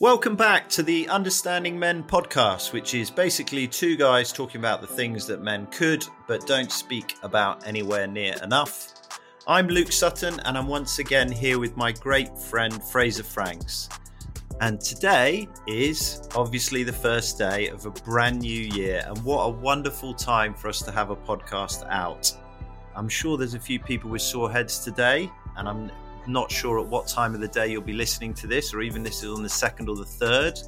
Welcome back to the Understanding Men podcast, which is basically two guys talking about the things that men could but don't speak about anywhere near enough. I'm Luke Sutton, and I'm once again here with my great friend Fraser Franks. And today is obviously the first day of a brand new year, and what a wonderful time for us to have a podcast out. I'm sure there's a few people with sore heads today, and I'm not sure at what time of the day you'll be listening to this, or even this is on the second or the third.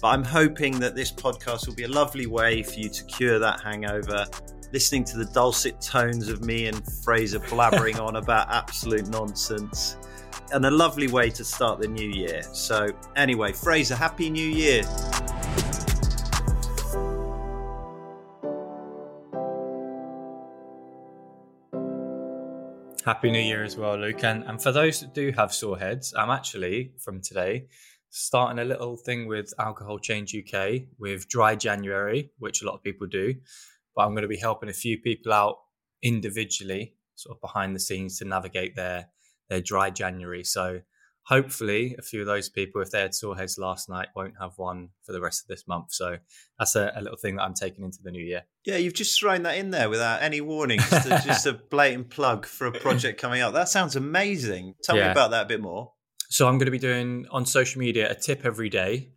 But I'm hoping that this podcast will be a lovely way for you to cure that hangover, listening to the dulcet tones of me and Fraser blabbering on about absolute nonsense, and a lovely way to start the new year. So, anyway, Fraser, Happy New Year. Happy New Year as well, Luke. And, and for those that do have sore heads, I'm actually from today starting a little thing with Alcohol Change UK with Dry January, which a lot of people do. But I'm going to be helping a few people out individually, sort of behind the scenes to navigate their their dry January. So hopefully a few of those people, if they had sore heads last night, won't have one for the rest of this month. So that's a, a little thing that I'm taking into the new year. Yeah, you've just thrown that in there without any warning, just a, just a blatant plug for a project coming up. That sounds amazing. Tell yeah. me about that a bit more. So I'm going to be doing on social media a tip every day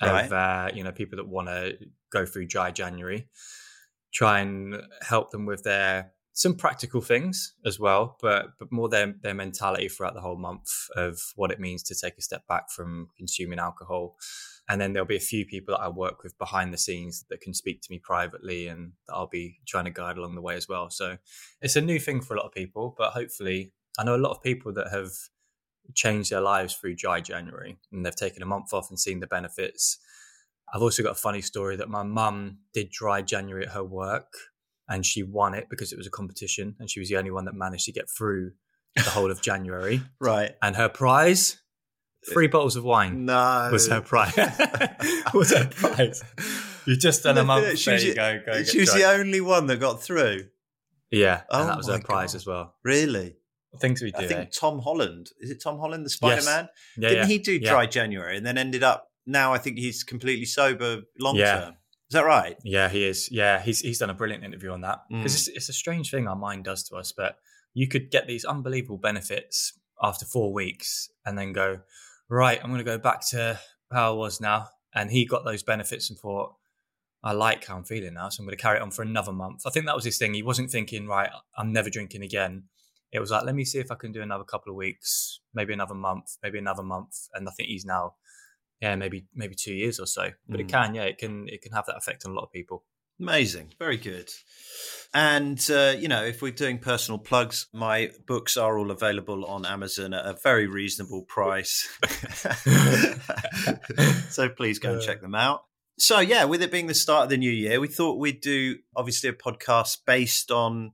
right. of uh, you know people that want to go through dry January, try and help them with their some practical things as well, but but more their their mentality throughout the whole month of what it means to take a step back from consuming alcohol. And then there'll be a few people that I work with behind the scenes that can speak to me privately and that I'll be trying to guide along the way as well. So it's a new thing for a lot of people, but hopefully I know a lot of people that have changed their lives through dry January and they've taken a month off and seen the benefits. I've also got a funny story that my mum did dry January at her work and she won it because it was a competition and she was the only one that managed to get through the whole of January. right. And her prize, three bottles of wine. No. Was her prize. was her prize. You just done a month. She was, the, go, go she was the only one that got through. Yeah. Oh and that was her prize God. as well. Really? Things we do. I think eh? Tom Holland. Is it Tom Holland, the Spider Man? Yes. Yeah, Didn't yeah. he do dry yeah. January and then ended up now I think he's completely sober long term. Is that right? Yeah, he is. Yeah, he's he's done a brilliant interview on that because mm. it's, it's a strange thing our mind does to us. But you could get these unbelievable benefits after four weeks and then go, right, I'm going to go back to how I was now. And he got those benefits and thought, I like how I'm feeling now, so I'm going to carry it on for another month. I think that was his thing. He wasn't thinking, right, I'm never drinking again. It was like, let me see if I can do another couple of weeks, maybe another month, maybe another month. And I think he's now yeah, maybe maybe two years or so. But mm. it can, yeah, it can it can have that effect on a lot of people. Amazing, very good. And uh, you know, if we're doing personal plugs, my books are all available on Amazon at a very reasonable price. so please go and check them out. So yeah, with it being the start of the new year, we thought we'd do obviously a podcast based on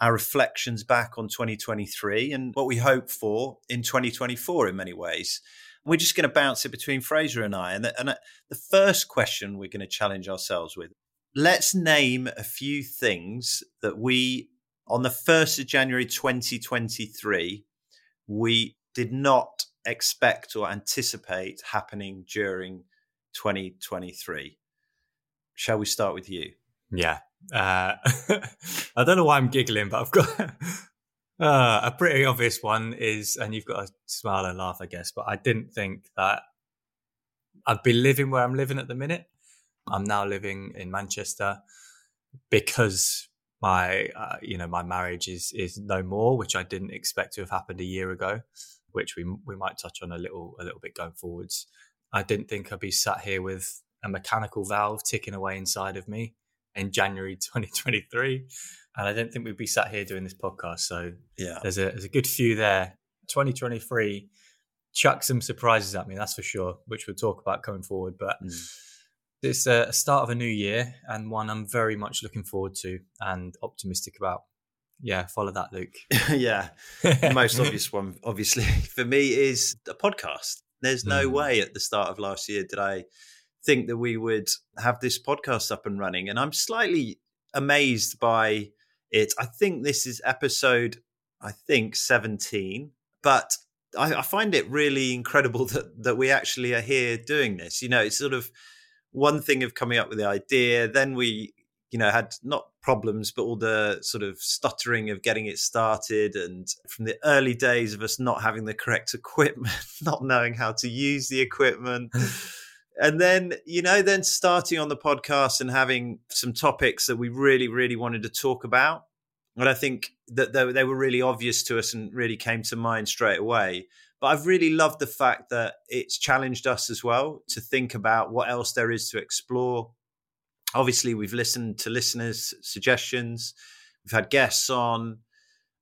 our reflections back on 2023 and what we hope for in 2024 in many ways. We're just going to bounce it between Fraser and I. And the, and the first question we're going to challenge ourselves with let's name a few things that we, on the 1st of January 2023, we did not expect or anticipate happening during 2023. Shall we start with you? Yeah. Uh, I don't know why I'm giggling, but I've got uh, a pretty obvious one is, and you've got to smile and laugh, I guess, but I didn't think that I'd be living where I'm living at the minute. I'm now living in Manchester because my, uh, you know, my marriage is is no more, which I didn't expect to have happened a year ago, which we we might touch on a little a little bit going forwards. I didn't think I'd be sat here with a mechanical valve ticking away inside of me in January 2023 and I don't think we'd be sat here doing this podcast. So yeah, there's a there's a good few there. 2023 chuck some surprises at me, that's for sure, which we'll talk about coming forward. But mm. it's a start of a new year and one I'm very much looking forward to and optimistic about. Yeah, follow that, Luke. yeah, the most obvious one, obviously, for me is a podcast. There's no mm. way at the start of last year did I think that we would have this podcast up and running, and I'm slightly amazed by it. I think this is episode, I think 17, but I, I find it really incredible that that we actually are here doing this. You know, it's sort of one thing of coming up with the idea, then we you know had not problems but all the sort of stuttering of getting it started and from the early days of us not having the correct equipment not knowing how to use the equipment and then you know then starting on the podcast and having some topics that we really really wanted to talk about and i think that they, they were really obvious to us and really came to mind straight away. But i've really loved the fact that it's challenged us as well to think about what else there is to explore. Obviously we've listened to listeners suggestions. We've had guests on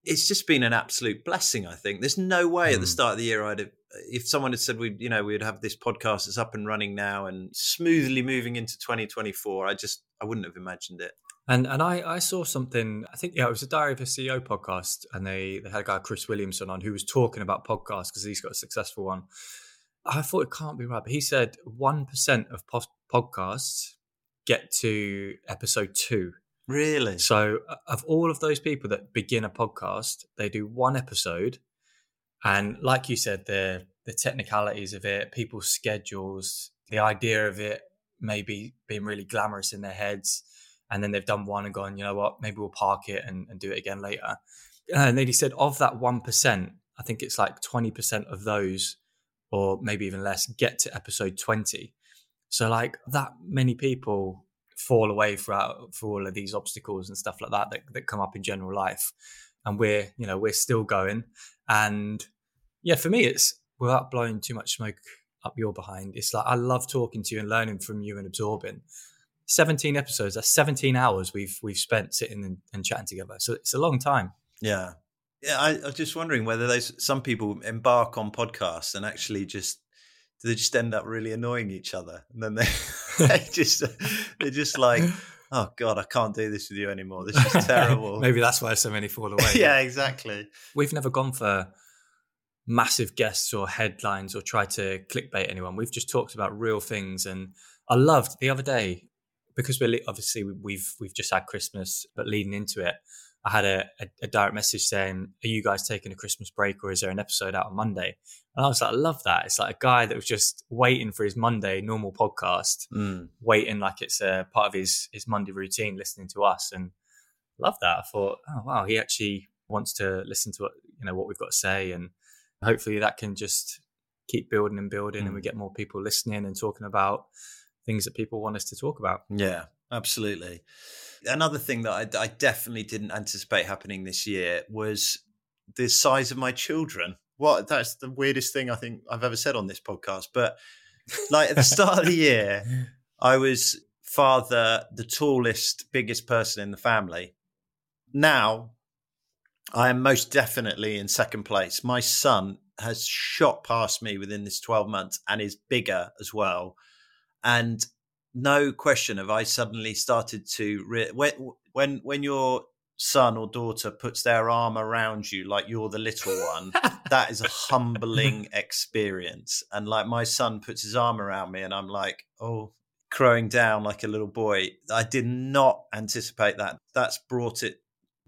it's just been an absolute blessing i think there's no way mm. at the hmm. start of the year i'd have if someone had said we you know we'd have this podcast that's up and running now and smoothly moving into 2024 i just i wouldn't have imagined it and and I, I saw something I think yeah it was a Diary of a CEO podcast and they they had a guy Chris Williamson on who was talking about podcasts because he's got a successful one. I thought it can't be right, but he said one percent of podcasts get to episode two. Really? So, of all of those people that begin a podcast, they do one episode, and like you said, the the technicalities of it, people's schedules, the idea of it maybe being really glamorous in their heads, and then they've done one and gone, you know what, maybe we'll park it and, and do it again later. Uh, and then he said, of that one percent, I think it's like twenty percent of those, or maybe even less, get to episode twenty. So like that many people fall away for for all of these obstacles and stuff like that, that that come up in general life, and we're you know we're still going. And yeah, for me, it's without blowing too much smoke up your behind. It's like I love talking to you and learning from you and absorbing. 17 episodes that's 17 hours we've we've spent sitting and, and chatting together so it's a long time yeah yeah I, I was just wondering whether those some people embark on podcasts and actually just they just end up really annoying each other? And then they, they just they're just like oh god i can't do this with you anymore. This is terrible. Maybe that's why so many fall away. Yeah exactly. We've never gone for massive guests or headlines or tried to clickbait anyone. We've just talked about real things and i loved the other day because we're obviously we've we've just had christmas but leading into it I had a, a, a, direct message saying, Are you guys taking a Christmas break or is there an episode out on Monday? And I was like, I love that. It's like a guy that was just waiting for his Monday normal podcast, mm. waiting like it's a part of his, his Monday routine, listening to us. And love that. I thought, oh, wow, he actually wants to listen to what, you know, what we've got to say. And hopefully that can just keep building and building mm. and we get more people listening and talking about things that people want us to talk about. Yeah, absolutely another thing that I, I definitely didn't anticipate happening this year was the size of my children. What that's the weirdest thing I think I've ever said on this podcast. But like at the start of the year, I was father, the tallest, biggest person in the family. Now, I am most definitely in second place. My son has shot past me within this 12 months and is bigger as well. And no question have I suddenly started to re- when when when your son or daughter puts their arm around you like you're the little one that is a humbling experience and like my son puts his arm around me and I'm like oh crowing down like a little boy I did not anticipate that that's brought it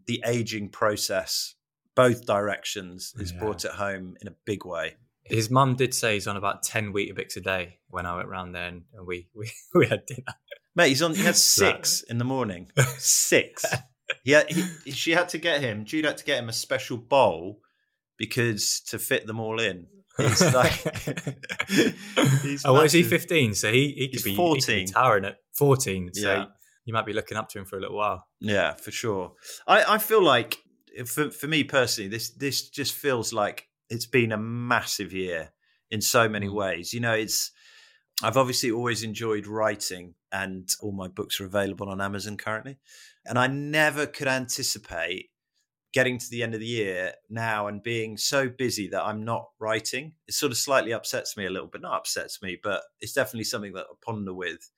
the aging process both directions has yeah. brought it home in a big way his mum did say he's on about ten Weetabix a day when I went round there and we we, we had dinner. Mate, he's on. He had six in the morning. Six. Yeah, he, she had to get him. Jude had to get him a special bowl because to fit them all in. He's like, he's oh, is he? Fifteen. So he he could he's be fourteen. He be towering at fourteen. So yeah. you might be looking up to him for a little while. Yeah, for sure. I I feel like for for me personally, this this just feels like it's been a massive year in so many mm. ways. You know, it's I've obviously always enjoyed writing, and all my books are available on Amazon currently. And I never could anticipate getting to the end of the year now and being so busy that I'm not writing. It sort of slightly upsets me a little bit. Not upsets me, but it's definitely something that I ponder with.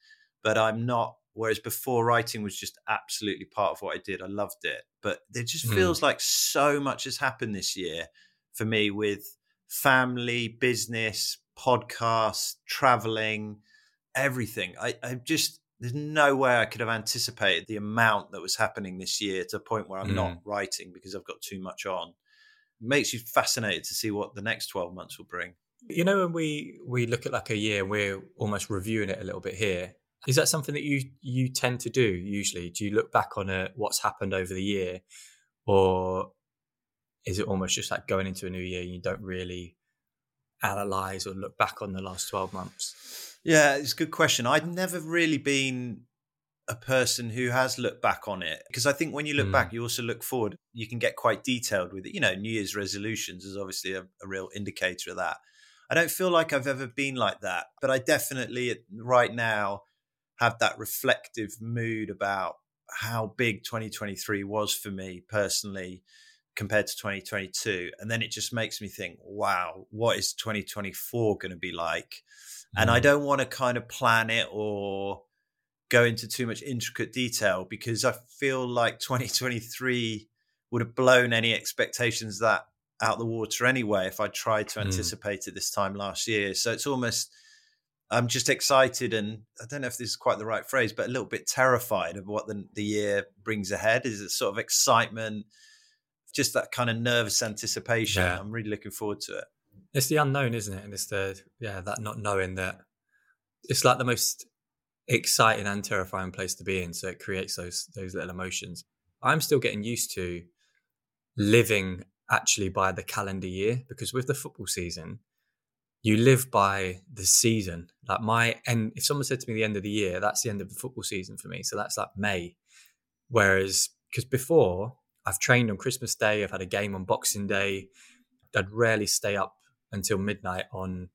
But I'm not. Whereas before, writing was just absolutely part of what I did. I loved it. But it just mm. feels like so much has happened this year for me with family, business, podcast, traveling, everything. I, I just there's no way I could have anticipated the amount that was happening this year to a point where I'm mm. not writing because I've got too much on. makes you fascinated to see what the next 12 months will bring. You know, when we we look at like a year, we're almost reviewing it a little bit here. Is that something that you you tend to do usually? Do you look back on it, what's happened over the year, or is it almost just like going into a new year and you don't really analyze or look back on the last 12 months? Yeah, it's a good question. I've never really been a person who has looked back on it because I think when you look mm. back, you also look forward. You can get quite detailed with it. You know, New Year's resolutions is obviously a, a real indicator of that. I don't feel like I've ever been like that, but I definitely right now have that reflective mood about how big 2023 was for me personally compared to 2022 and then it just makes me think wow what is 2024 going to be like mm. and i mm. don't want to kind of plan it or go into too much intricate detail because i feel like 2023 would have blown any expectations that out the water anyway if i tried to mm. anticipate mm. it this time last year so it's almost I'm just excited and I don't know if this is quite the right phrase, but a little bit terrified of what the, the year brings ahead. Is it sort of excitement, just that kind of nervous anticipation? Yeah. I'm really looking forward to it. It's the unknown, isn't it? And it's the yeah that not knowing that it's like the most exciting and terrifying place to be in. So it creates those those little emotions. I'm still getting used to living actually by the calendar year because with the football season you live by the season. Like my end, if someone said to me the end of the year, that's the end of the football season for me. So that's like May. Whereas, because before I've trained on Christmas Day, I've had a game on Boxing Day. I'd rarely stay up until midnight on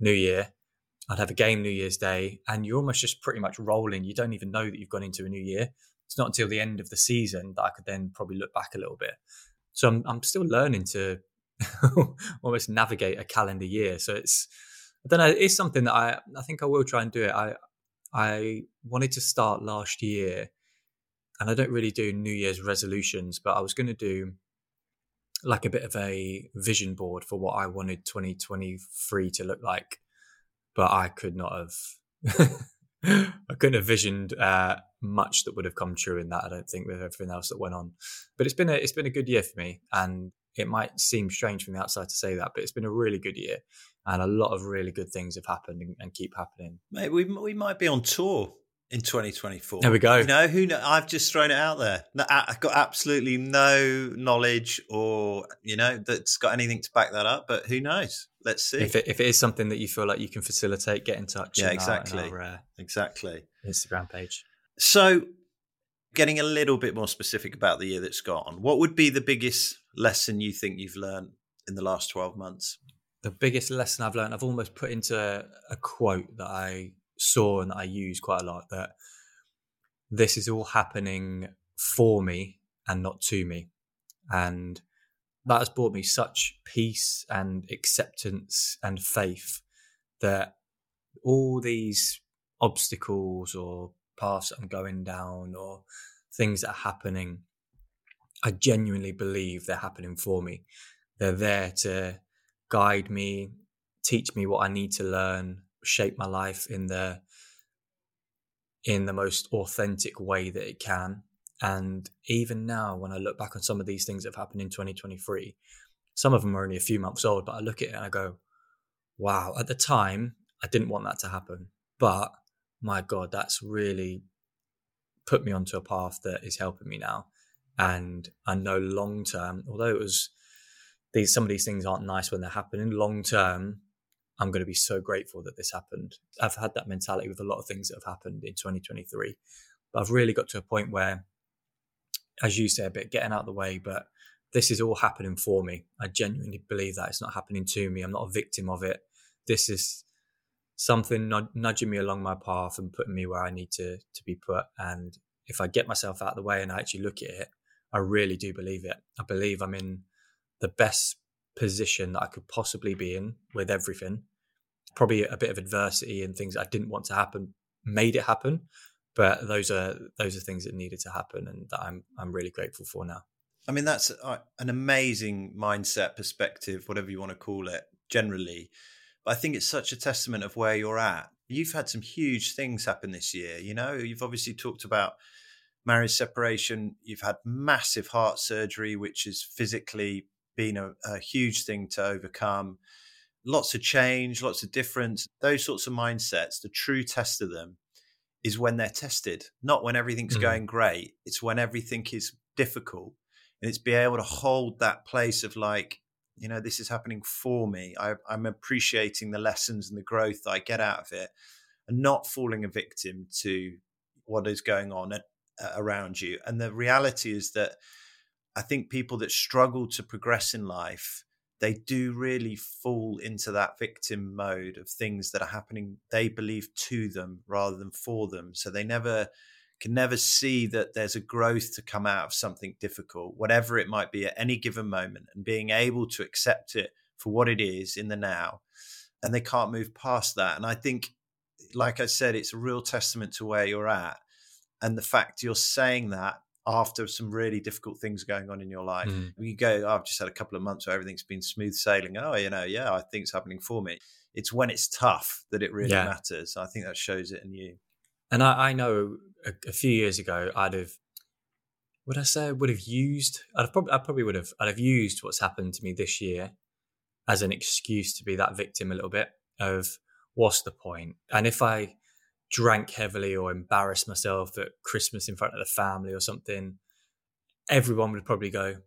New Year. I'd have a game New Year's Day, and you're almost just pretty much rolling. You don't even know that you've gone into a new year. It's not until the end of the season that I could then probably look back a little bit. So I'm, I'm still learning to almost navigate a calendar year. So it's I don't know. It's something that I I think I will try and do it. I I wanted to start last year, and I don't really do New Year's resolutions, but I was going to do like a bit of a vision board for what I wanted 2023 to look like, but I could not have. I couldn't have visioned uh, much that would have come true in that. I don't think with everything else that went on, but it's been a it's been a good year for me, and it might seem strange from the outside to say that, but it's been a really good year, and a lot of really good things have happened and, and keep happening. Mate, we we might be on tour in 2024. There we go. You know, who Know, I've just thrown it out there. I've got absolutely no knowledge or, you know, that's got anything to back that up, but who knows? Let's see. If it, if it is something that you feel like you can facilitate, get in touch. Yeah, exactly. Our, our, uh, exactly. Instagram page. So, getting a little bit more specific about the year that's gone, what would be the biggest lesson you think you've learned in the last 12 months? The biggest lesson I've learned, I've almost put into a quote that I saw and I use quite a lot that this is all happening for me and not to me. And that has brought me such peace and acceptance and faith that all these obstacles or paths I'm going down or things that are happening, I genuinely believe they're happening for me. They're there to guide me, teach me what I need to learn, shape my life in the in the most authentic way that it can. And even now, when I look back on some of these things that have happened in 2023, some of them are only a few months old, but I look at it and I go, wow, at the time, I didn't want that to happen. But my God, that's really put me onto a path that is helping me now. And I know long term, although it was these some of these things aren't nice when they're happening, long term, I'm going to be so grateful that this happened. I've had that mentality with a lot of things that have happened in 2023. But I've really got to a point where, as you say, a bit getting out of the way, but this is all happening for me. I genuinely believe that it's not happening to me. I'm not a victim of it. This is something nudging me along my path and putting me where I need to to be put. And if I get myself out of the way and I actually look at it, I really do believe it. I believe I'm in the best position that I could possibly be in with everything. Probably a bit of adversity and things I didn't want to happen made it happen, but those are those are things that needed to happen and that I'm I'm really grateful for now. I mean that's uh, an amazing mindset perspective whatever you want to call it generally but I think it's such a testament of where you're at. You've had some huge things happen this year. You know, you've obviously talked about marriage separation. You've had massive heart surgery, which is physically been a, a huge thing to overcome. Lots of change, lots of difference. Those sorts of mindsets, the true test of them is when they're tested, not when everything's mm. going great. It's when everything is difficult. And it's be able to hold that place of like, you know, this is happening for me. I, I'm appreciating the lessons and the growth that I get out of it and not falling a victim to what is going on at, uh, around you. And the reality is that I think people that struggle to progress in life, they do really fall into that victim mode of things that are happening they believe to them rather than for them. So they never can never see that there's a growth to come out of something difficult, whatever it might be at any given moment, and being able to accept it for what it is in the now. And they can't move past that. And I think, like I said, it's a real testament to where you're at. And the fact you're saying that after some really difficult things going on in your life. Mm. You go, oh, I've just had a couple of months where everything's been smooth sailing. Oh, you know, yeah, I think it's happening for me. It's when it's tough that it really yeah. matters. I think that shows it in you. And I, I know a, a, few years ago, I'd have, would I say, I would have used, I'd probably, I probably would have, I'd have used what's happened to me this year as an excuse to be that victim a little bit of what's the point? And if I drank heavily or embarrassed myself at Christmas in front of the family or something, everyone would probably go,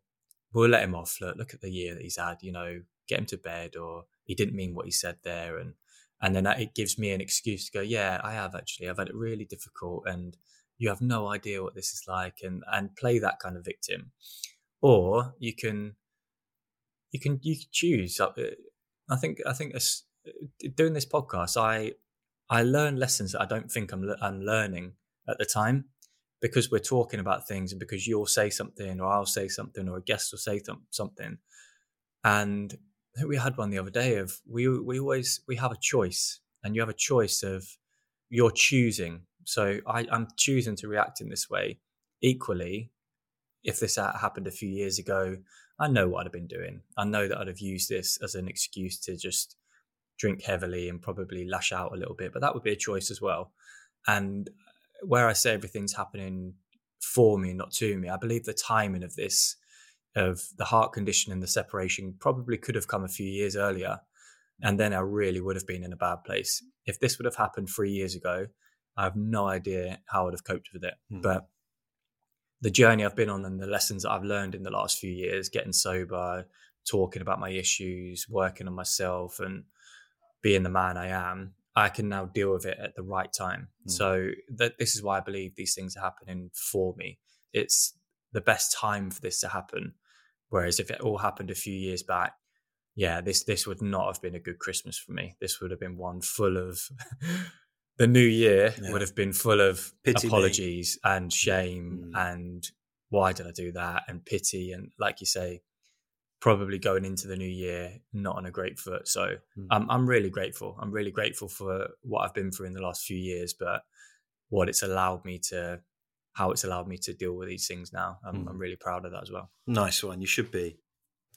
"We'll let him off. Look, look at the year that he's had. You know, get him to bed, or he didn't mean what he said there." And and then it gives me an excuse to go, "Yeah, I have actually. I've had it really difficult, and you have no idea what this is like," and and play that kind of victim. Or you can, you can you can choose. Uh, I think I think doing this podcast, I I learn lessons that I don't think I'm, I'm learning at the time because we're talking about things and because you'll say something or I'll say something or a guest will say th- something. And we had one the other day of we we always we have a choice and you have a choice of you're choosing. So I, I'm choosing to react in this way. Equally, if this happened a few years ago, I know what I'd have been doing. I know that I'd have used this as an excuse to just drink heavily and probably lash out a little bit, but that would be a choice as well. And where I say everything's happening for me, not to me, I believe the timing of this, of the heart condition and the separation, probably could have come a few years earlier. And then I really would have been in a bad place. If this would have happened three years ago, I have no idea how I'd have coped with it. Mm. But the journey I've been on and the lessons that I've learned in the last few years, getting sober, talking about my issues, working on myself, and being the man I am, I can now deal with it at the right time. Mm. So that this is why I believe these things are happening for me. It's the best time for this to happen. Whereas if it all happened a few years back, yeah, this this would not have been a good Christmas for me. This would have been one full of the new year yeah. would have been full of pity apologies me. and shame mm. and why did I do that and pity and like you say, probably going into the new year not on a great foot. So mm. I'm I'm really grateful. I'm really grateful for what I've been through in the last few years, but what it's allowed me to how it's allowed me to deal with these things now. I'm, mm. I'm really proud of that as well. Nice one. You should be.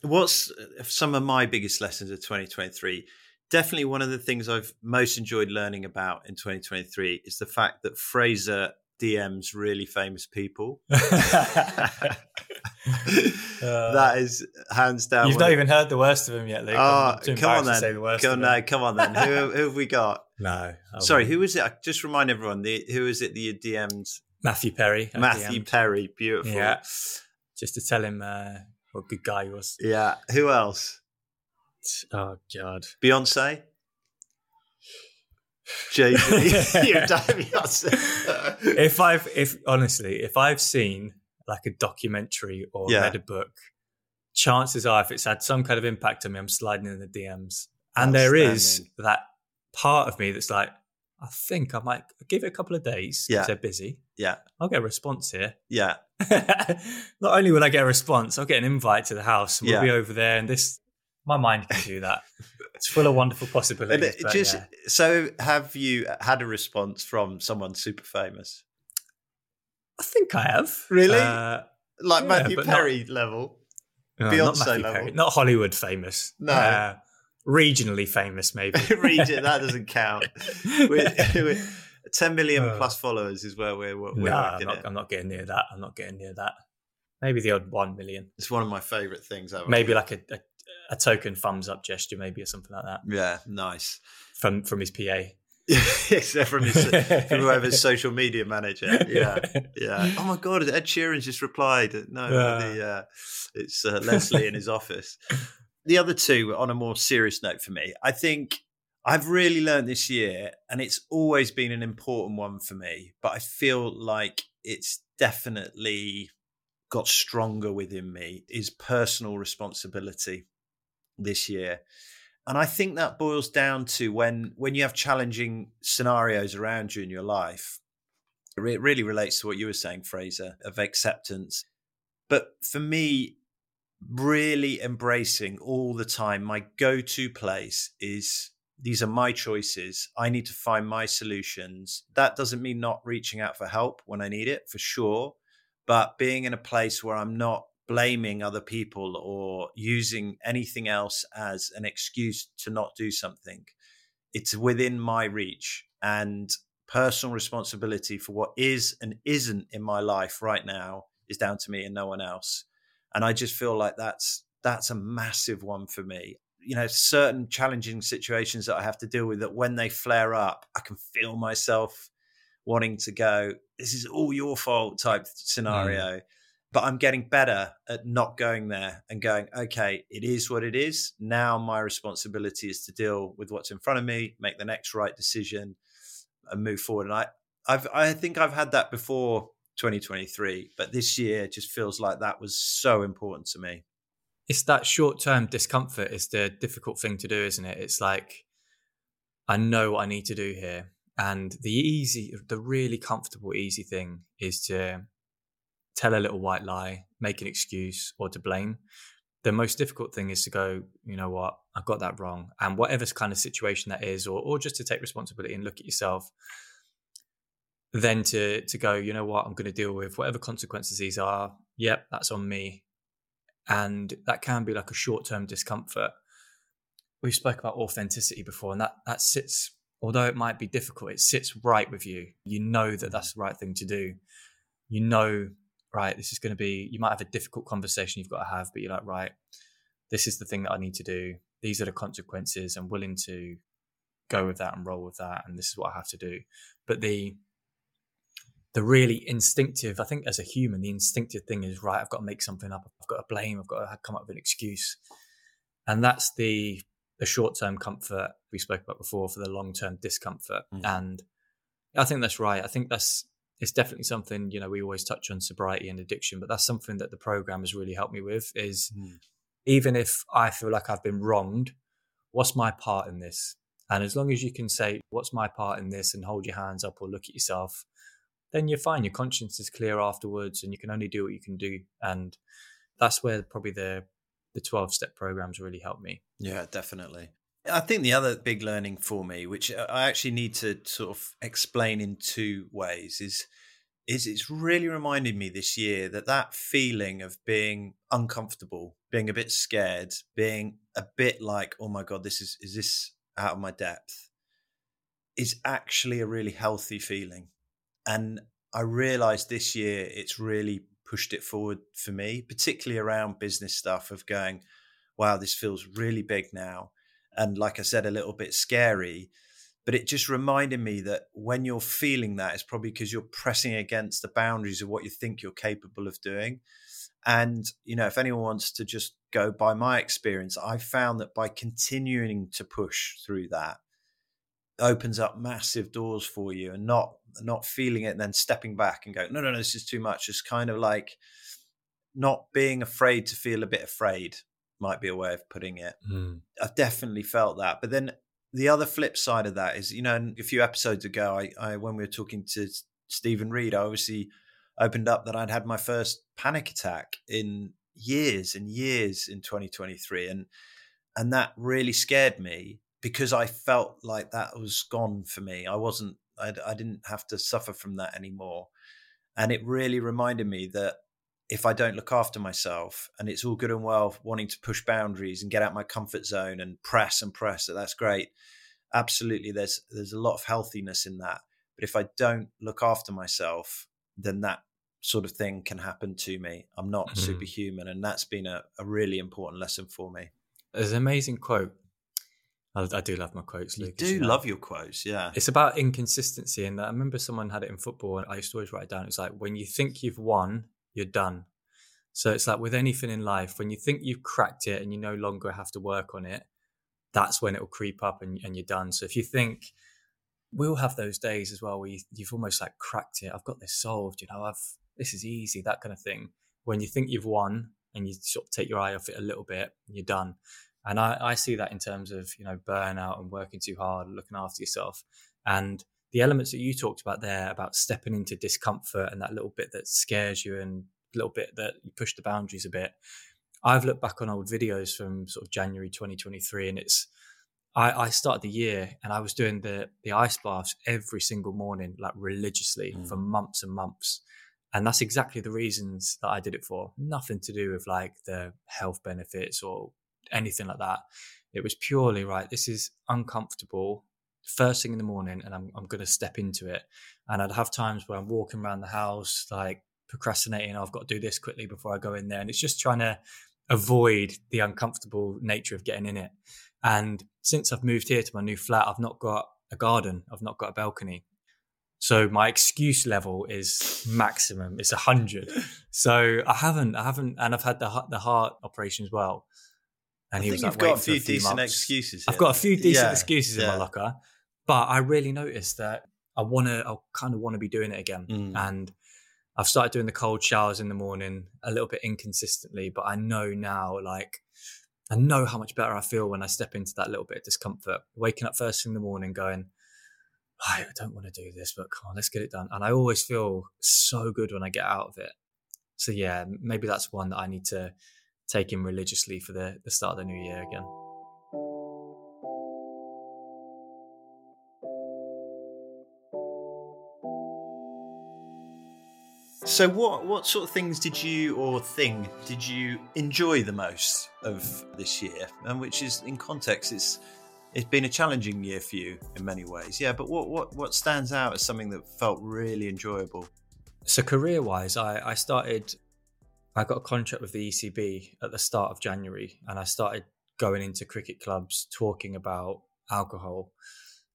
What's uh, some of my biggest lessons of 2023? Definitely one of the things I've most enjoyed learning about in 2023 is the fact that Fraser DMs really famous people. Uh, that is hands down. You've not even heard the worst of him yet, Luke. Oh, come on then. The come, on, no, come on then. who, who have we got? No. Sorry, who was it? I just remind everyone. The, who is it? that The DMs. Matthew Perry. Matthew Perry. Beautiful. Yeah. Just to tell him uh, what good guy he was. Yeah. Who else? Oh God. Beyonce. Jay Z. if I've, if honestly, if I've seen like a documentary or yeah. read a book, chances are if it's had some kind of impact on me, I'm sliding in the DMs. And there is that part of me that's like, I think I might give it a couple of days because yeah. they're busy. Yeah. I'll get a response here. Yeah. Not only will I get a response, I'll get an invite to the house and we'll yeah. be over there. And this, my mind can do that. it's full of wonderful possibilities. just yeah. so, have you had a response from someone super famous? I think I have. Really? Uh, like yeah, Matthew Perry not, level? No, Beyonce level? Perry. Not Hollywood famous. No. Uh, regionally famous, maybe. Region, that doesn't count. we're, we're, 10 million uh, plus followers is where we're, we're no, I'm not, I'm not, getting near that. I'm not getting near that. maybe the odd one million. It's one of my favorite things ever. Maybe like a, a, a token thumbs up gesture, maybe or something like that. Yeah, nice. From from his PA. Except from his from whoever's social media manager. Yeah, yeah. Oh my god, Ed Sheeran just replied. No, the, uh, it's uh, Leslie in his office. The other two, on a more serious note for me, I think I've really learned this year, and it's always been an important one for me. But I feel like it's definitely got stronger within me is personal responsibility this year. And i think that boils down to when when you have challenging scenarios around you in your life it really relates to what you were saying fraser of acceptance. But for me really embracing all the time my go-to place is these are my choices. I need to find my solutions. That doesn't mean not reaching out for help when i need it for sure. But being in a place where i'm not blaming other people or using anything else as an excuse to not do something. It's within my reach and personal responsibility for what is and isn't in my life right now is down to me and no one else. And I just feel like that's that's a massive one for me. You know, certain challenging situations that I have to deal with that when they flare up, I can feel myself wanting to go, this is all your fault type scenario. Mm but I'm getting better at not going there and going, okay, it is what it is. Now my responsibility is to deal with what's in front of me, make the next right decision, and move forward. And I, I've, I think I've had that before 2023, but this year just feels like that was so important to me. It's that short term discomfort is the difficult thing to do, isn't it? It's like, I know what I need to do here. And the easy, the really comfortable, easy thing is to tell a little white lie, make an excuse, or to blame. The most difficult thing is to go, you know what, I got that wrong. And whatever kind of situation that is, or, or just to take responsibility and look at yourself, then to to go, you know what, I'm going to deal with whatever consequences these are. Yep, that's on me. And that can be like a short term discomfort. We've spoke about authenticity before, and that that sits, although it might be difficult, it sits right with you. You know that mm-hmm. that's the right thing to do. You know right, this is going to be, you might have a difficult conversation you've got to have, but you're like, right, this is the thing that I need to do. These are the consequences. I'm willing to go with that and roll with that. And this is what I have to do. But the, the really instinctive, I think as a human, the instinctive thing is, right, I've got to make something up. I've got to blame. I've got to come up with an excuse. And that's the, the short term comfort we spoke about before for the long term discomfort. Mm. And I think that's right. I think that's it's definitely something you know we always touch on sobriety and addiction but that's something that the program has really helped me with is mm. even if i feel like i've been wronged what's my part in this? And as long as you can say what's my part in this? and hold your hands up or look at yourself then you're fine. Your conscience is clear afterwards and you can only do what you can do. And that's where probably the the 12 step programs really helped me. Yeah definitely I think the other big learning for me, which uh, I actually need to sort of explain in two ways, is is it's really reminded me this year that that feeling of being uncomfortable, being a bit scared, being a bit like, oh my god, this is is this out of my depth, is actually a really healthy feeling, and I realized this year it's really pushed it forward for me, particularly around business stuff of going, wow, this feels really big now and like I said, a little bit scary. But it just reminded me that when you're feeling that, it's probably because you're pressing against the boundaries of what you think you're capable of doing. And, you know, if anyone wants to just go by my experience, I found that by continuing to push through that opens up massive doors for you and not not feeling it and then stepping back and go, no, no, no, this is too much. It's kind of like not being afraid to feel a bit afraid might be a way of putting it. Mm. I've definitely felt that. But then the other flip side of that is, you know, a few episodes ago, I, I when we were talking to Stephen Reed, I obviously opened up that I'd had my first panic attack in years and years in 2023, and and that really scared me because I felt like that was gone for me. I wasn't, I, I didn't have to suffer from that anymore, and it really reminded me that if I don't look after myself, and it's all good and well wanting to push boundaries and get out my comfort zone and press and press, that that's great. Absolutely, there's there's a lot of healthiness in that. But if I don't look after myself, then that sort of thing can happen to me. I'm not mm-hmm. superhuman. And that's been a, a really important lesson for me. There's an amazing quote. I, I do love my quotes, You do you know? love your quotes, yeah. It's about inconsistency. And I remember someone had it in football, and I used to always write it down. It's like, when you think you've won, you're done. So it's like with anything in life, when you think you've cracked it and you no longer have to work on it, that's when it will creep up and, and you're done. So if you think, we'll have those days as well where you, have almost like cracked it. I've got this solved, you know, I've, this is easy, that kind of thing. When you think you've won and you sort of take your eye off it a little bit, you're done. And I, I see that in terms of, you know, burnout and working too hard, looking after yourself. And the elements that you talked about there about stepping into discomfort and that little bit that scares you and a little bit that you push the boundaries a bit. I've looked back on old videos from sort of January 2023 and it's, I, I started the year and I was doing the, the ice baths every single morning, like religiously mm. for months and months. And that's exactly the reasons that I did it for. Nothing to do with like the health benefits or anything like that. It was purely right. This is uncomfortable first thing in the morning, and I'm I'm going to step into it. And I'd have times where I'm walking around the house, like procrastinating. Oh, I've got to do this quickly before I go in there, and it's just trying to avoid the uncomfortable nature of getting in it. And since I've moved here to my new flat, I've not got a garden. I've not got a balcony. So my excuse level is maximum. It's a hundred. So I haven't, I haven't, and I've had the the heart operation as well. And I he was like, you've got a few, a few decent months. excuses. Here. I've got a few decent yeah, excuses yeah. in my locker, but I really noticed that I want to, I kind of want to be doing it again. Mm. And I've started doing the cold showers in the morning a little bit inconsistently, but I know now, like, I know how much better I feel when I step into that little bit of discomfort. Waking up first thing in the morning, going, I don't want to do this, but come on, let's get it done. And I always feel so good when I get out of it. So yeah, maybe that's one that I need to take in religiously for the, the start of the new year again. So, what what sort of things did you or thing did you enjoy the most of this year? And which is in context, it's it's been a challenging year for you in many ways. Yeah, but what what what stands out as something that felt really enjoyable? So, career wise, I I started I got a contract with the ECB at the start of January, and I started going into cricket clubs talking about alcohol.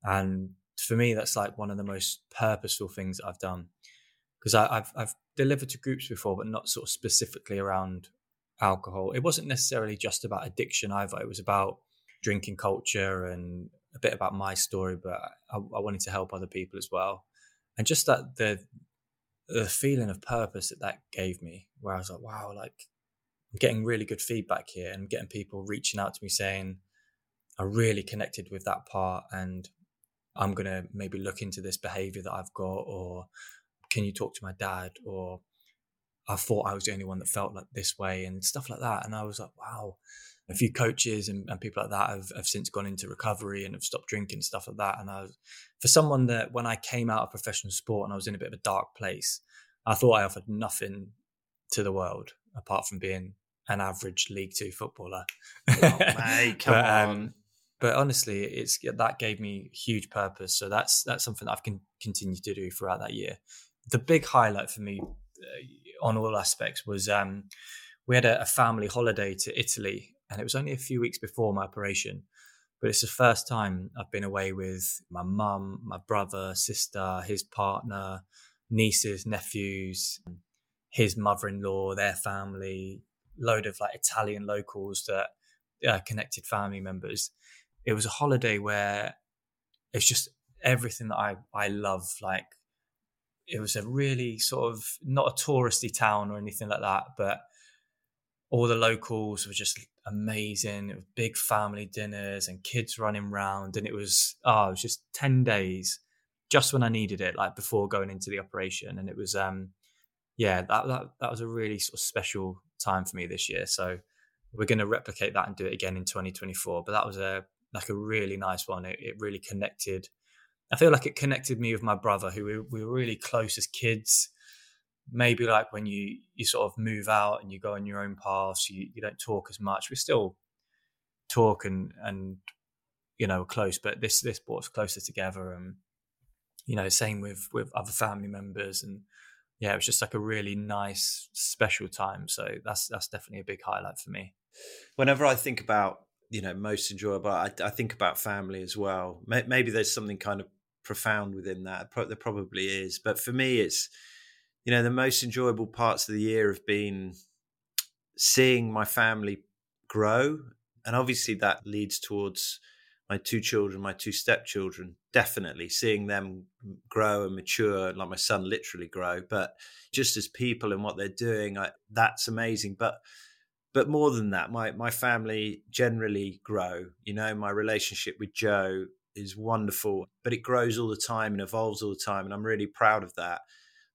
And for me, that's like one of the most purposeful things I've done because I've I've delivered to groups before, but not sort of specifically around alcohol. It wasn't necessarily just about addiction either. It was about drinking culture and a bit about my story, but I, I wanted to help other people as well. And just that the the feeling of purpose that that gave me, where I was like, wow, like I'm getting really good feedback here and getting people reaching out to me saying, I really connected with that part and I'm going to maybe look into this behavior that I've got, or can you talk to my dad? Or I thought I was the only one that felt like this way and stuff like that. And I was like, wow. A few coaches and, and people like that have, have since gone into recovery and have stopped drinking and stuff like that. And I was, for someone that when I came out of professional sport and I was in a bit of a dark place, I thought I offered nothing to the world apart from being an average League Two footballer. Oh, mate, come but, um, on. but honestly, it's that gave me huge purpose. So that's that's something that I've con- continued to do throughout that year. The big highlight for me uh, on all aspects was um, we had a, a family holiday to Italy, and it was only a few weeks before my operation but it's the first time I've been away with my mum, my brother, sister, his partner, nieces, nephews, his mother-in-law, their family, load of like Italian locals that uh, connected family members. It was a holiday where it's just everything that I I love. Like it was a really sort of not a touristy town or anything like that, but all the locals were just amazing. It was big family dinners and kids running around, and it was oh, it was just ten days, just when I needed it, like before going into the operation, and it was um, yeah, that that that was a really sort of special time for me this year. So we're going to replicate that and do it again in 2024. But that was a like a really nice one. It, it really connected. I feel like it connected me with my brother, who we, we were really close as kids maybe like when you you sort of move out and you go on your own paths you, you don't talk as much we still talk and and you know close but this this brought us closer together and you know same with with other family members and yeah, it was just like a really nice, special time. So that's that's definitely a big highlight for me. Whenever I think about you know most enjoyable, I, I think about family as well. Maybe there's something kind of profound within that. There probably is, but for me, it's you know the most enjoyable parts of the year have been seeing my family grow, and obviously that leads towards my two children, my two stepchildren, definitely seeing them grow and mature, like my son literally grow, but just as people and what they're doing, I, that's amazing. But but more than that, my my family generally grow. You know, my relationship with Joe is wonderful, but it grows all the time and evolves all the time, and I'm really proud of that.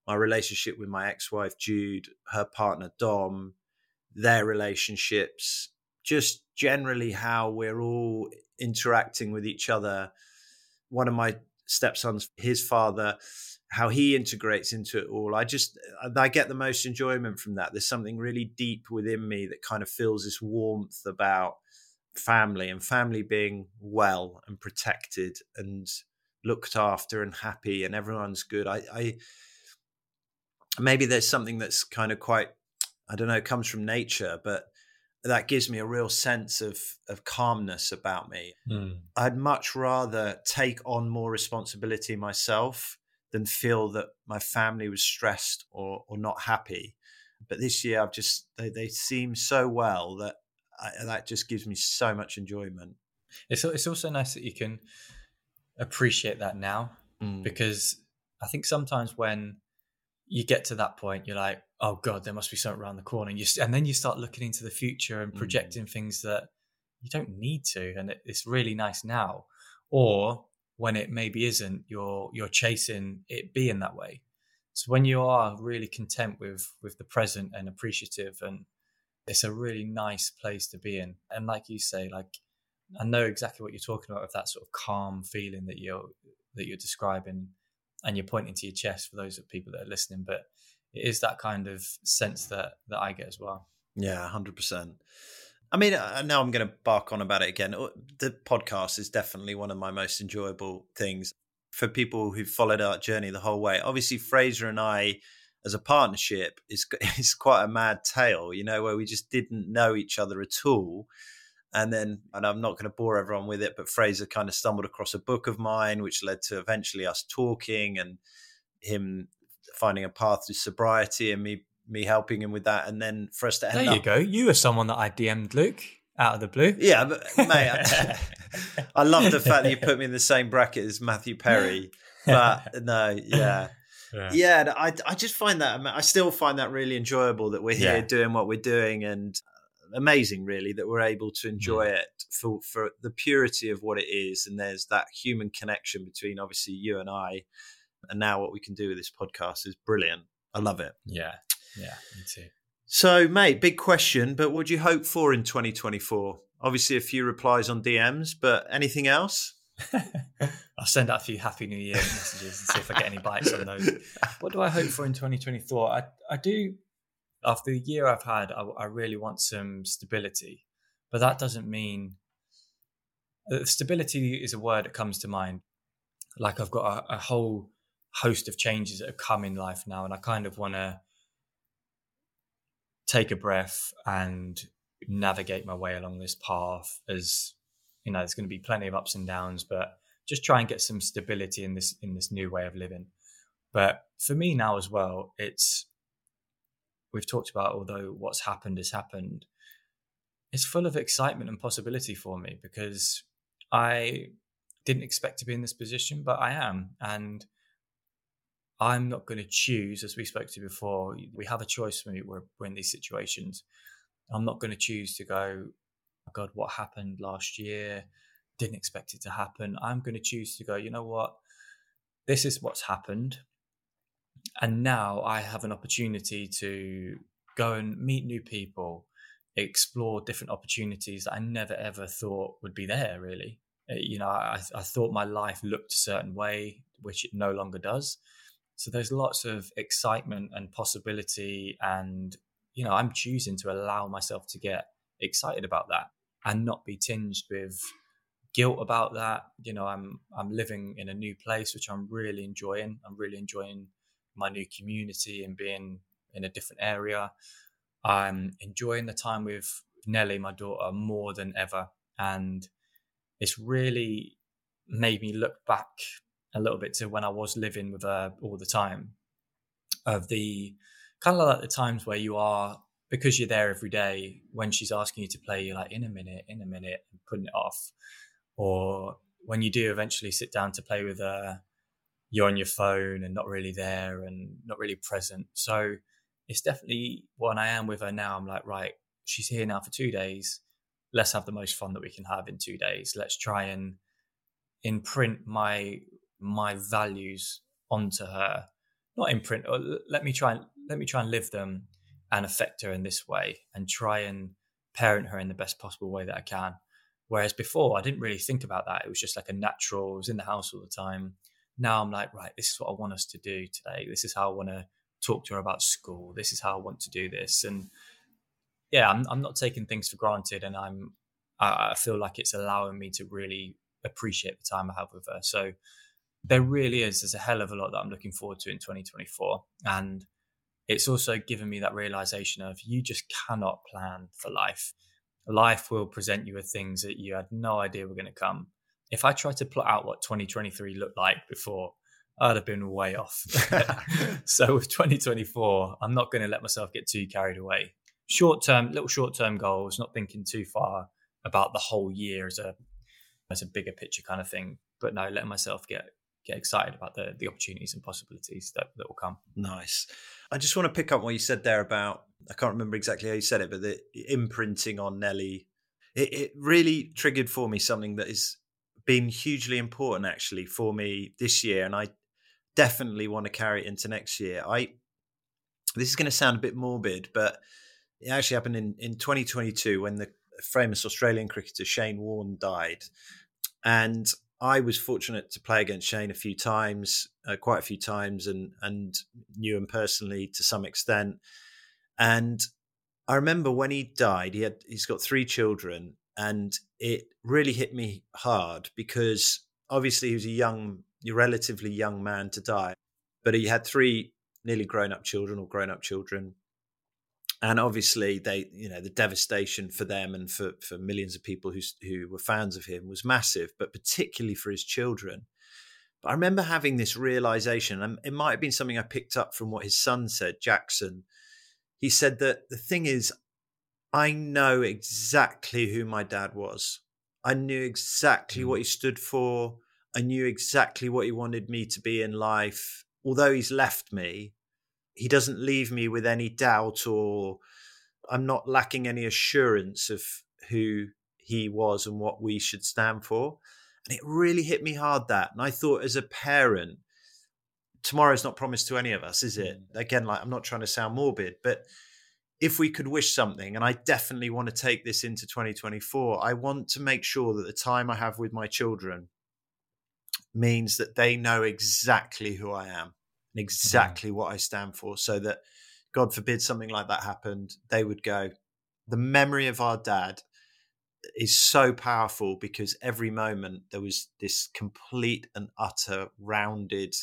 My relationship with my ex-wife Jude, her partner Dom, their relationships, just generally how we're all interacting with each other. One of my stepsons, his father, how he integrates into it all. I just, I get the most enjoyment from that. There's something really deep within me that kind of feels this warmth about family and family being well and protected and looked after and happy and everyone's good. I, I maybe there's something that's kind of quite, I don't know, comes from nature, but that gives me a real sense of of calmness about me. Mm. I'd much rather take on more responsibility myself than feel that my family was stressed or or not happy. But this year, I've just they they seem so well that I, that just gives me so much enjoyment. It's it's also nice that you can appreciate that now mm. because I think sometimes when you get to that point, you're like, oh god, there must be something around the corner, and, you, and then you start looking into the future and mm. projecting mm. things that you don't need to, and it, it's really nice now. Or when it maybe isn't, you're you're chasing it being that way. So when you are really content with with the present and appreciative, and it's a really nice place to be in. And like you say, like I know exactly what you're talking about, of that sort of calm feeling that you're that you're describing and you're pointing to your chest for those people that are listening, but it is that kind of sense that that I get as well. Yeah, hundred percent. I mean, uh, now I'm going to bark on about it again. Uh, the podcast is definitely one of my most enjoyable things for people who've followed our journey the whole way. Obviously, Fraser and I, as a partnership, is is quite a mad tale, you know, where we just didn't know each other at all. And then and i'm not going to bore everyone with it but fraser kind of stumbled across a book of mine which led to eventually us talking and him finding a path to sobriety and me me helping him with that. And then for us to end up there you up, go. You were someone that i dm'd luke out of the blue. Yeah but mate I, I love the fact that you put me in the same bracket as matthew perry but no yeah yeah. yeah, I, I just find that I still find that really enjoyable that we're here yeah. doing what we're doing, and amazing, really, that we're able to enjoy mm. it for for the purity of what it is. And there's that human connection between obviously you and I, and now what we can do with this podcast is brilliant. I love it. Yeah, yeah, me too. So, mate, big question, but what do you hope for in 2024? Obviously, a few replies on DMs, but anything else? I'll send out a few Happy New Year messages and see if I get any bites on those. What do I hope for in 2024? I, I do after the year I've had, I, I really want some stability, but that doesn't mean uh, stability is a word that comes to mind. Like I've got a, a whole host of changes that have come in life now, and I kind of want to take a breath and navigate my way along this path as you know there's going to be plenty of ups and downs but just try and get some stability in this in this new way of living but for me now as well it's we've talked about, although what's happened has happened, it's full of excitement and possibility for me because I didn't expect to be in this position, but I am. And I'm not going to choose, as we spoke to before, we have a choice when we're, in these situations. I'm not going to choose to go, God, what happened last year? Didn't expect it to happen. I'm going to choose to go, you know what? This is what's happened and now I have an opportunity to go and meet new people, explore different opportunities that I never ever thought would be there. Really, uh, you know, I, I thought my life looked a certain way, which it no longer does. So there's lots of excitement and possibility, and you know, I'm choosing to allow myself to get excited about that and not be tinged with guilt about that. You know, I'm I'm living in a new place, which I'm really enjoying. I'm really enjoying my new community and being in a different area. I'm enjoying the time with Nelly, my daughter, more than ever. And it's really made me look back a little bit to when I was living with her all the time of the kind of like the times where you are because you're there every day when she's asking you to play you're like in a minute in a minute and putting it off. Or when you do eventually sit down to play with her you're on your phone and not really there and not really present. So it's definitely when i am with her now. I'm like right she's here now for two days. Let's have the most fun that we can have in two days. Let's try and imprint my my values onto her. Not imprint or let me try and let me try and live them and affect her in this way and try and parent her in the best possible way that I can. Whereas before, I didn't really think about that. It was just like a natural, I was in the house all the time. Now I'm like, right, this is what I want us to do today. This is how I want to talk to her about school. This is how I want to do this. And yeah, I'm, I'm not taking things for granted. And I'm, I feel like it's allowing me to really appreciate the time I have with her. So there really is, there's a hell of a lot that I'm looking forward to in 2024. And it's also given me that realization of you just cannot plan for life. Life will present you with things that you had no idea were going to come. If I tried to plot out what 2023 looked like before, I'd have been way off. so with 2024, I'm not going to let myself get too carried away. Short term, little short term goals, not thinking too far about the whole year as a as a bigger picture kind of thing. But no, letting myself get get excited about the the opportunities and possibilities that, that will come. Nice. I just want to pick up what you said there about I can't remember exactly how you said it, but the imprinting on Nelly. It, it really triggered for me something that has been hugely important actually for me this year, and I definitely want to carry it into next year. I this is going to sound a bit morbid, but it actually happened in in 2022 when the famous Australian cricketer Shane Warne died, and I was fortunate to play against Shane a few times, uh, quite a few times, and and knew him personally to some extent. And I remember when he died, he had he's got three children, and it really hit me hard because obviously he was a young, relatively young man to die, but he had three nearly grown up children or grown up children, and obviously they you know the devastation for them and for for millions of people who who were fans of him was massive but particularly for his children. But i remember having this realization and it might have been something i picked up from what his son said jackson. He said that the thing is i know exactly who my dad was. I knew exactly what mm. he stood for. I knew exactly what he wanted me to be in life although he's left me he doesn't leave me with any doubt or I'm not lacking any assurance of who he was and what we should stand for. And it really hit me hard that. And I thought as a parent, tomorrow's not promised to any of us, is it? Mm. Again, like I'm not trying to sound morbid, but if we could wish something, and I definitely want to take this into 2024, I want to make sure that the time I have with my children means that they know exactly who I am and exactly mm. what I stand for, so that God forbid something like that happened, they would go, the memory of our dad is so powerful because every moment there was this complete and utter rounded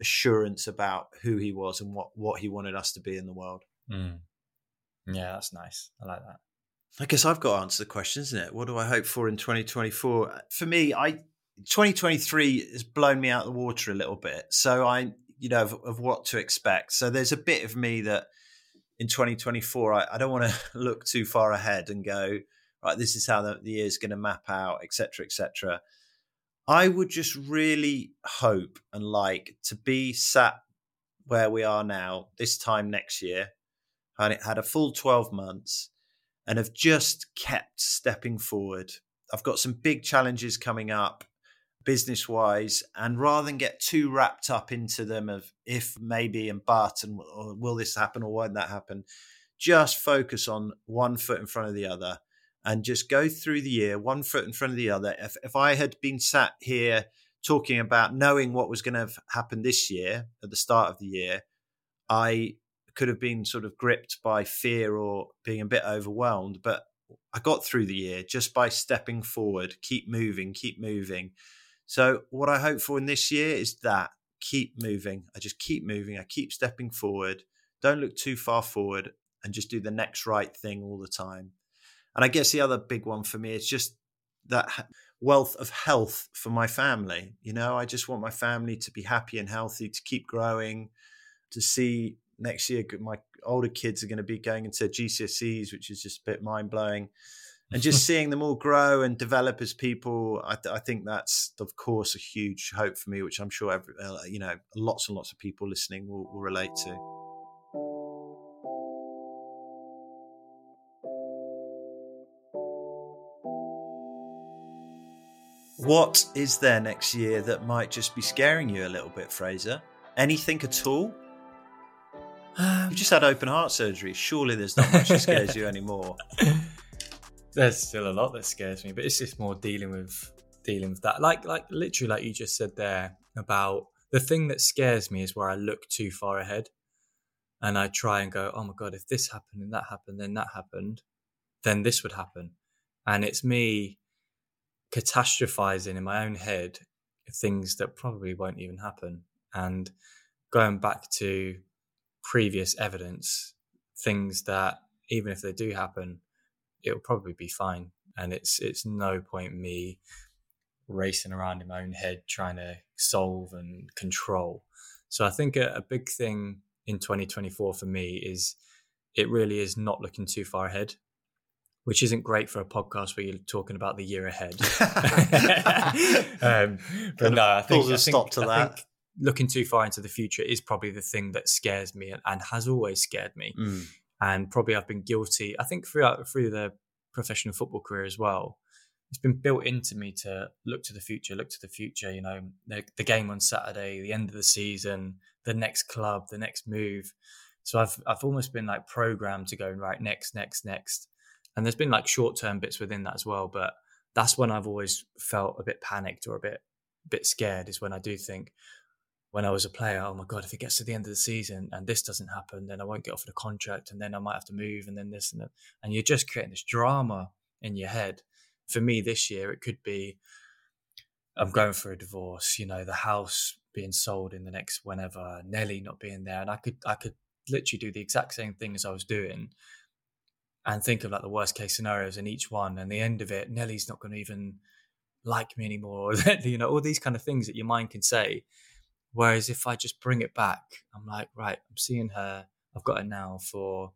assurance about who he was and what what he wanted us to be in the world. Mm. Yeah, that's nice. I like that. I guess I've got to answer the question, isn't it? What do I hope for in 2024? For me, I 2023 has blown me out of the water a little bit. So I you know of, of, what to expect. So there's a bit of me that in 2024 I, I don't want to look too far ahead and go right. This is how the, the year is going to map out, etc., etc. I would just really hope and like to be sat where we are now this time next year, and it had a full 12 months, and have just kept stepping forward. I've got some big challenges coming up business wise and rather than get too wrapped up into them of if maybe and but and will this happen or won't that happen just focus on one foot in front of the other and just go through the year one foot in front of the other. If, if i had been sat here talking about knowing what was going to happen this year at the start of the year i could have been sort of gripped by fear or being a bit overwhelmed but i got through the year just by stepping forward keep moving keep moving so what I hope for in this year is that keep moving. I just keep moving. I keep stepping forward. Don't look too far forward and just do the next right thing all the time. And I guess the other big one for me is just that wealth of health for my family. You know, I just want my family to be happy and healthy, to keep growing, to see next year my older kids are going to be going into GCSEs, which is just a bit mind blowing. And just seeing them all grow and develop as people, I, th- I, think that's, of course, a huge hope for me, which I'm sure every, uh, you know lots and lots of people listening will, will relate to. What is there next year that might just be scaring you a little bit, Fraser? Anything at all? Um, you just had open heart surgery. Surely there's not much that scares you anymore. There's still a lot that scares me, but it's just more dealing with dealing with that. Like like literally like you just said there about the thing that scares me is where I look too far ahead and I try and go, oh my god, if this happened and that happened, then that happened, then this would happen. And it's me catastrophizing in my own head things that probably won't even happen. And going back to previous evidence, things that even if they do happen, it'll probably be fine. And it's it's no point me racing around in my own head trying to solve and control. So I think a, a big thing in 2024 for me is it really is not looking too far ahead which isn't great for a podcast where you're talking about the year ahead. um, but no, I think, I stop to I that. looking too far into the future is probably the thing that scares me and, and has always scared me. Mm. And probably I've been guilty. I think throughout through the professional football career as well. It's been built into me to look to the future, look to the future. You know, the, the game on Saturday, the end of the season, the next club, the next move. So I've I've almost been like programmed to go right next, next, next and there's been like short term bits within that as well, but that's when I've always felt a bit panicked or a bit bit scared is when I do think when I was a player, oh my god, if it gets to the end of the season and this doesn't happen, then I won't get offered a contract, and then I might have to move, and then this and that, and you're just creating this drama in your head. For me, this year it could be I'm going for a divorce, you know, the house being sold in the next whenever, Nelly not being there, and I could I could literally do the exact same thing as I was doing, and think of like the worst case scenarios in each one and the end of it Nelly's not going to even like me anymore you know all these kind of things that your mind can say whereas if I just bring it back I'm like right I'm seeing her I've got her now for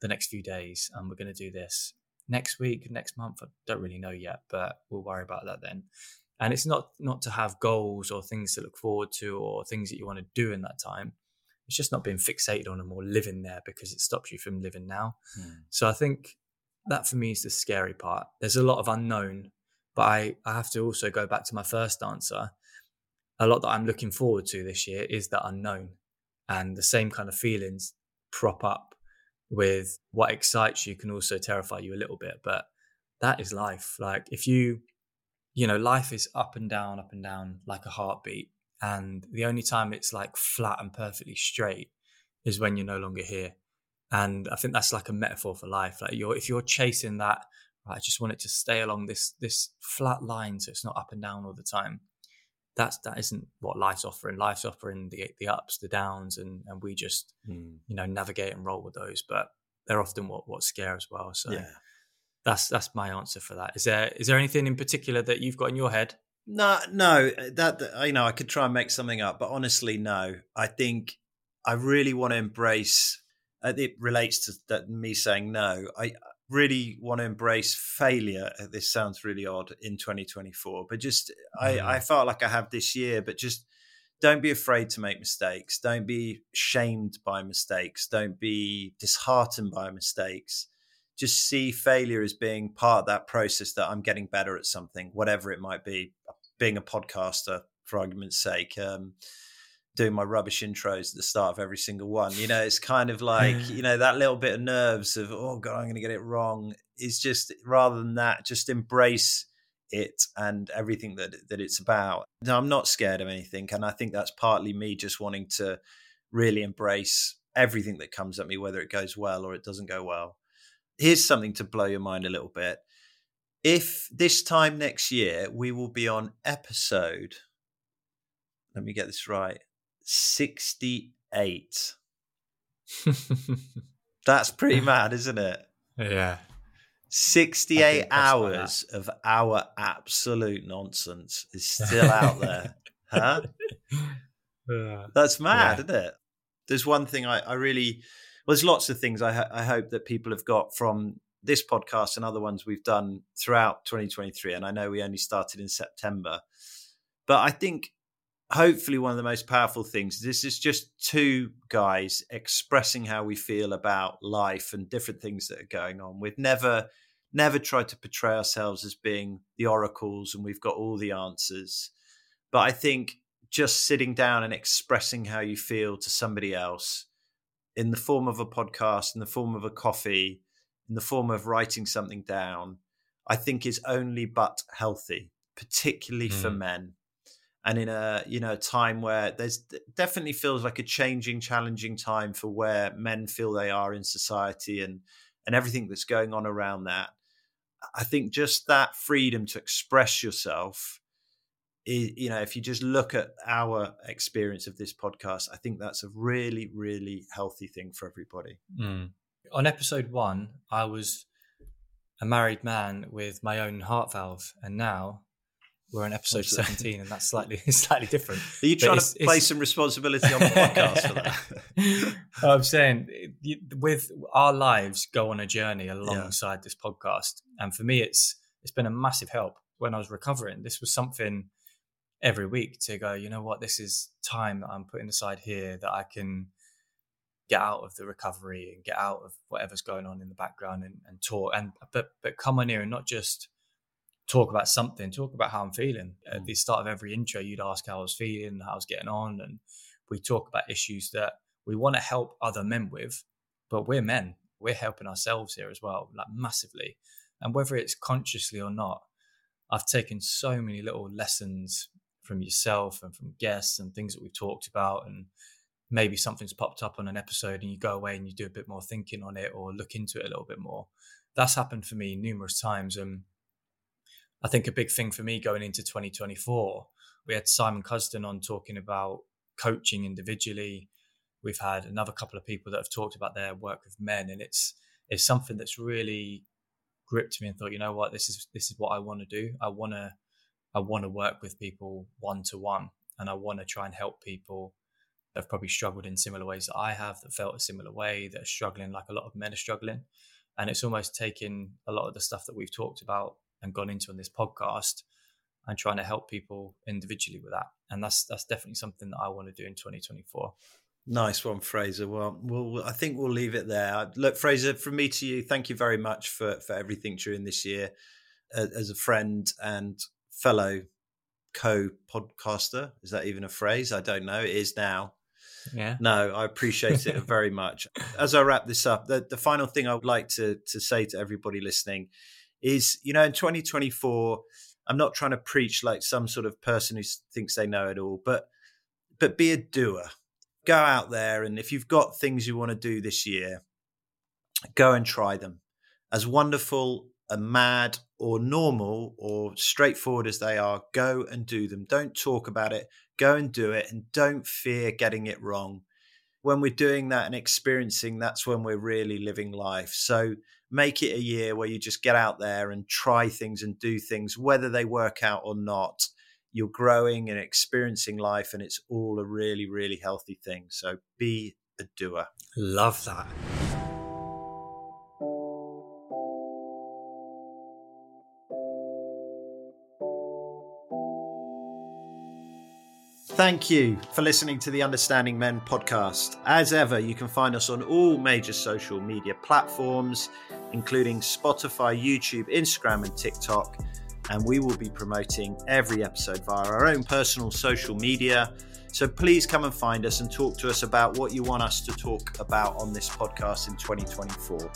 the next few days and we're going to do this next week next month I don't really know yet but we'll worry about that then and it's not not to have goals or things to look forward to or things that you want to do in that time it's just not being fixated on them or living there because it stops you from living now. Mm. So I think that for me is the scary part. There's a lot of unknown, but I, I have to also go back to my first answer. A lot that I'm looking forward to this year is the unknown. And the same kind of feelings prop up with what excites you can also terrify you a little bit. But that is life. Like if you, you know, life is up and down, up and down like a heartbeat. And the only time it's like flat and perfectly straight is when you're no longer here. And I think that's like a metaphor for life. Like you're if you're chasing that, right, I just want it to stay along this this flat line so it's not up and down all the time. That's that isn't what life's offering. Life's offering the the ups, the downs, and and we just mm. you know navigate and roll with those. But they're often what what scare as well. So yeah. that's that's my answer for that. Is there is there anything in particular that you've got in your head no, no, that you know, I could try and make something up, but honestly, no. I think I really want to embrace. Uh, it relates to that me saying no. I really want to embrace failure. Uh, this sounds really odd in 2024, but just I, I felt like I have this year. But just don't be afraid to make mistakes. Don't be shamed by mistakes. Don't be disheartened by mistakes just see failure as being part of that process that I'm getting better at something, whatever it might be. Being a podcaster, for argument's sake, um, doing my rubbish intros at the start of every single one. You know, it's kind of like, you know, that little bit of nerves of, oh God, I'm going to get it wrong. Is just rather than that, just embrace it and everything that that it's about. Now, I'm not scared of anything, and I think that's partly me just wanting to really embrace everything that comes at me, whether it goes well or it doesn't go well here's something to blow your mind a little bit. If this time next year we will be on episode, let me get this right, 68. That's pretty mad, isn't it? Yeah. 68 hours of our absolute nonsense is still out there. huh? Yeah. That's mad, yeah. isn't it? There's one thing I, I really, well, there's lots of things I, I hope that people have got from this podcast and other ones we've done throughout 2023. And I know we only started in September, but I think hopefully one of the most powerful things this is just two guys expressing how we feel about life and different things that are going on. We've never never tried to portray ourselves as being the oracles and we've got all the answers. But i think just sitting down and expressing how you feel to somebody else in the form of a podcast in the form of a coffee in the form of writing something down i think is only but healthy particularly mm. for men and in a you know time where there's definitely feels like a changing challenging time for where men feel they are in society and and everything that's going on around that i think just that freedom to express yourself you know if you just look at our experience of this podcast i think that's a really really healthy thing for everybody mm. on episode 1 i was a married man with my own heart valve and now we're on episode 17 and that's slightly slightly different. Are you trying to place some responsibility on the podcast for that? I'm saying with our lives go on a journey alongside yeah. this podcast and for me it's it's been a massive help. When i was recovering this was something every week to go you know what? This is time that i'm putting aside here that i can get out of the recovery and get out of whatever's going on in the background and, and talk. And but but come on here and not just talk about something, talk about how I'm feeling. At mm. the start of every intro, you'd ask how I was feeling, how I was getting on, and we talk about issues that we want to help other men with, but we're men. We're helping ourselves here as well, like massively. And whether it's consciously or not, I've taken so many little lessons from yourself and from guests and things that we've talked about and maybe something's popped up on an episode and you go away and you do a bit more thinking on it or look into it a little bit more. That's happened for me numerous times. And I think a big thing for me going into 2024, we had Simon Cusden on talking about coaching individually. We've had another couple of people that have talked about their work with men, and it's it's something that's really gripped me and thought, you know what, this is this is what I want to do. I want to I want to work with people one to one, and I want to try and help people that have probably struggled in similar ways that I have, that felt a similar way, that are struggling like a lot of men are struggling. And it's almost taking a lot of the stuff that we've talked about and gone into on this podcast and trying to help people individually with that. And that's that's definitely something that I want to do in 2024. Nice one, Fraser. Well, we'll I think we'll leave it there. Look, Fraser, from me to you, thank you very much for for everything during this year as a friend and fellow co-podcaster. Is that even a phrase? I don't know. It is now. Yeah. No, I appreciate it very much. As I wrap this up, the, the final thing I would like to to say to everybody listening is you know in 2024 i'm not trying to preach like some sort of person who thinks they know it all but but be a doer. Go out there and if you've got things you want to do this year go and try them. As wonderful and mad or normal or straightforward as they are go and do them. Don't talk about it. Go and do it and don't fear getting it wrong when we're doing that and experiencing that's when we're really living life so make it a year where you just get out there and try things and do things, whether they work out or not. You're growing and experiencing life, and it's all a really, really healthy thing. So be a doer. Love that. Thank you for listening to the Understanding Men podcast. As ever, you can find us on all major social media platforms, including Spotify, YouTube, Instagram, and TikTok. And we will be promoting every episode via our own personal social media. So please come and find us and talk to us about what you want us to talk about on this podcast in 2024.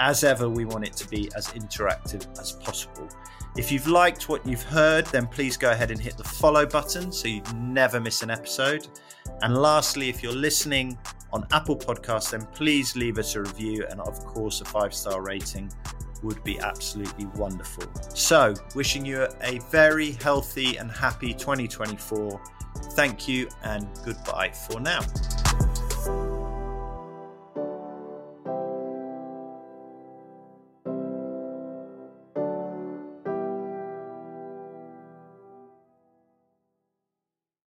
As ever, we want it to be as interactive as possible. If you've liked what you've heard, then please go ahead and hit the follow button so you never miss an episode. And lastly, if you're listening on Apple Podcasts, then please leave us a review and, of course, a five star rating would be absolutely wonderful. So, wishing you a very healthy and happy 2024. Thank you and goodbye for now.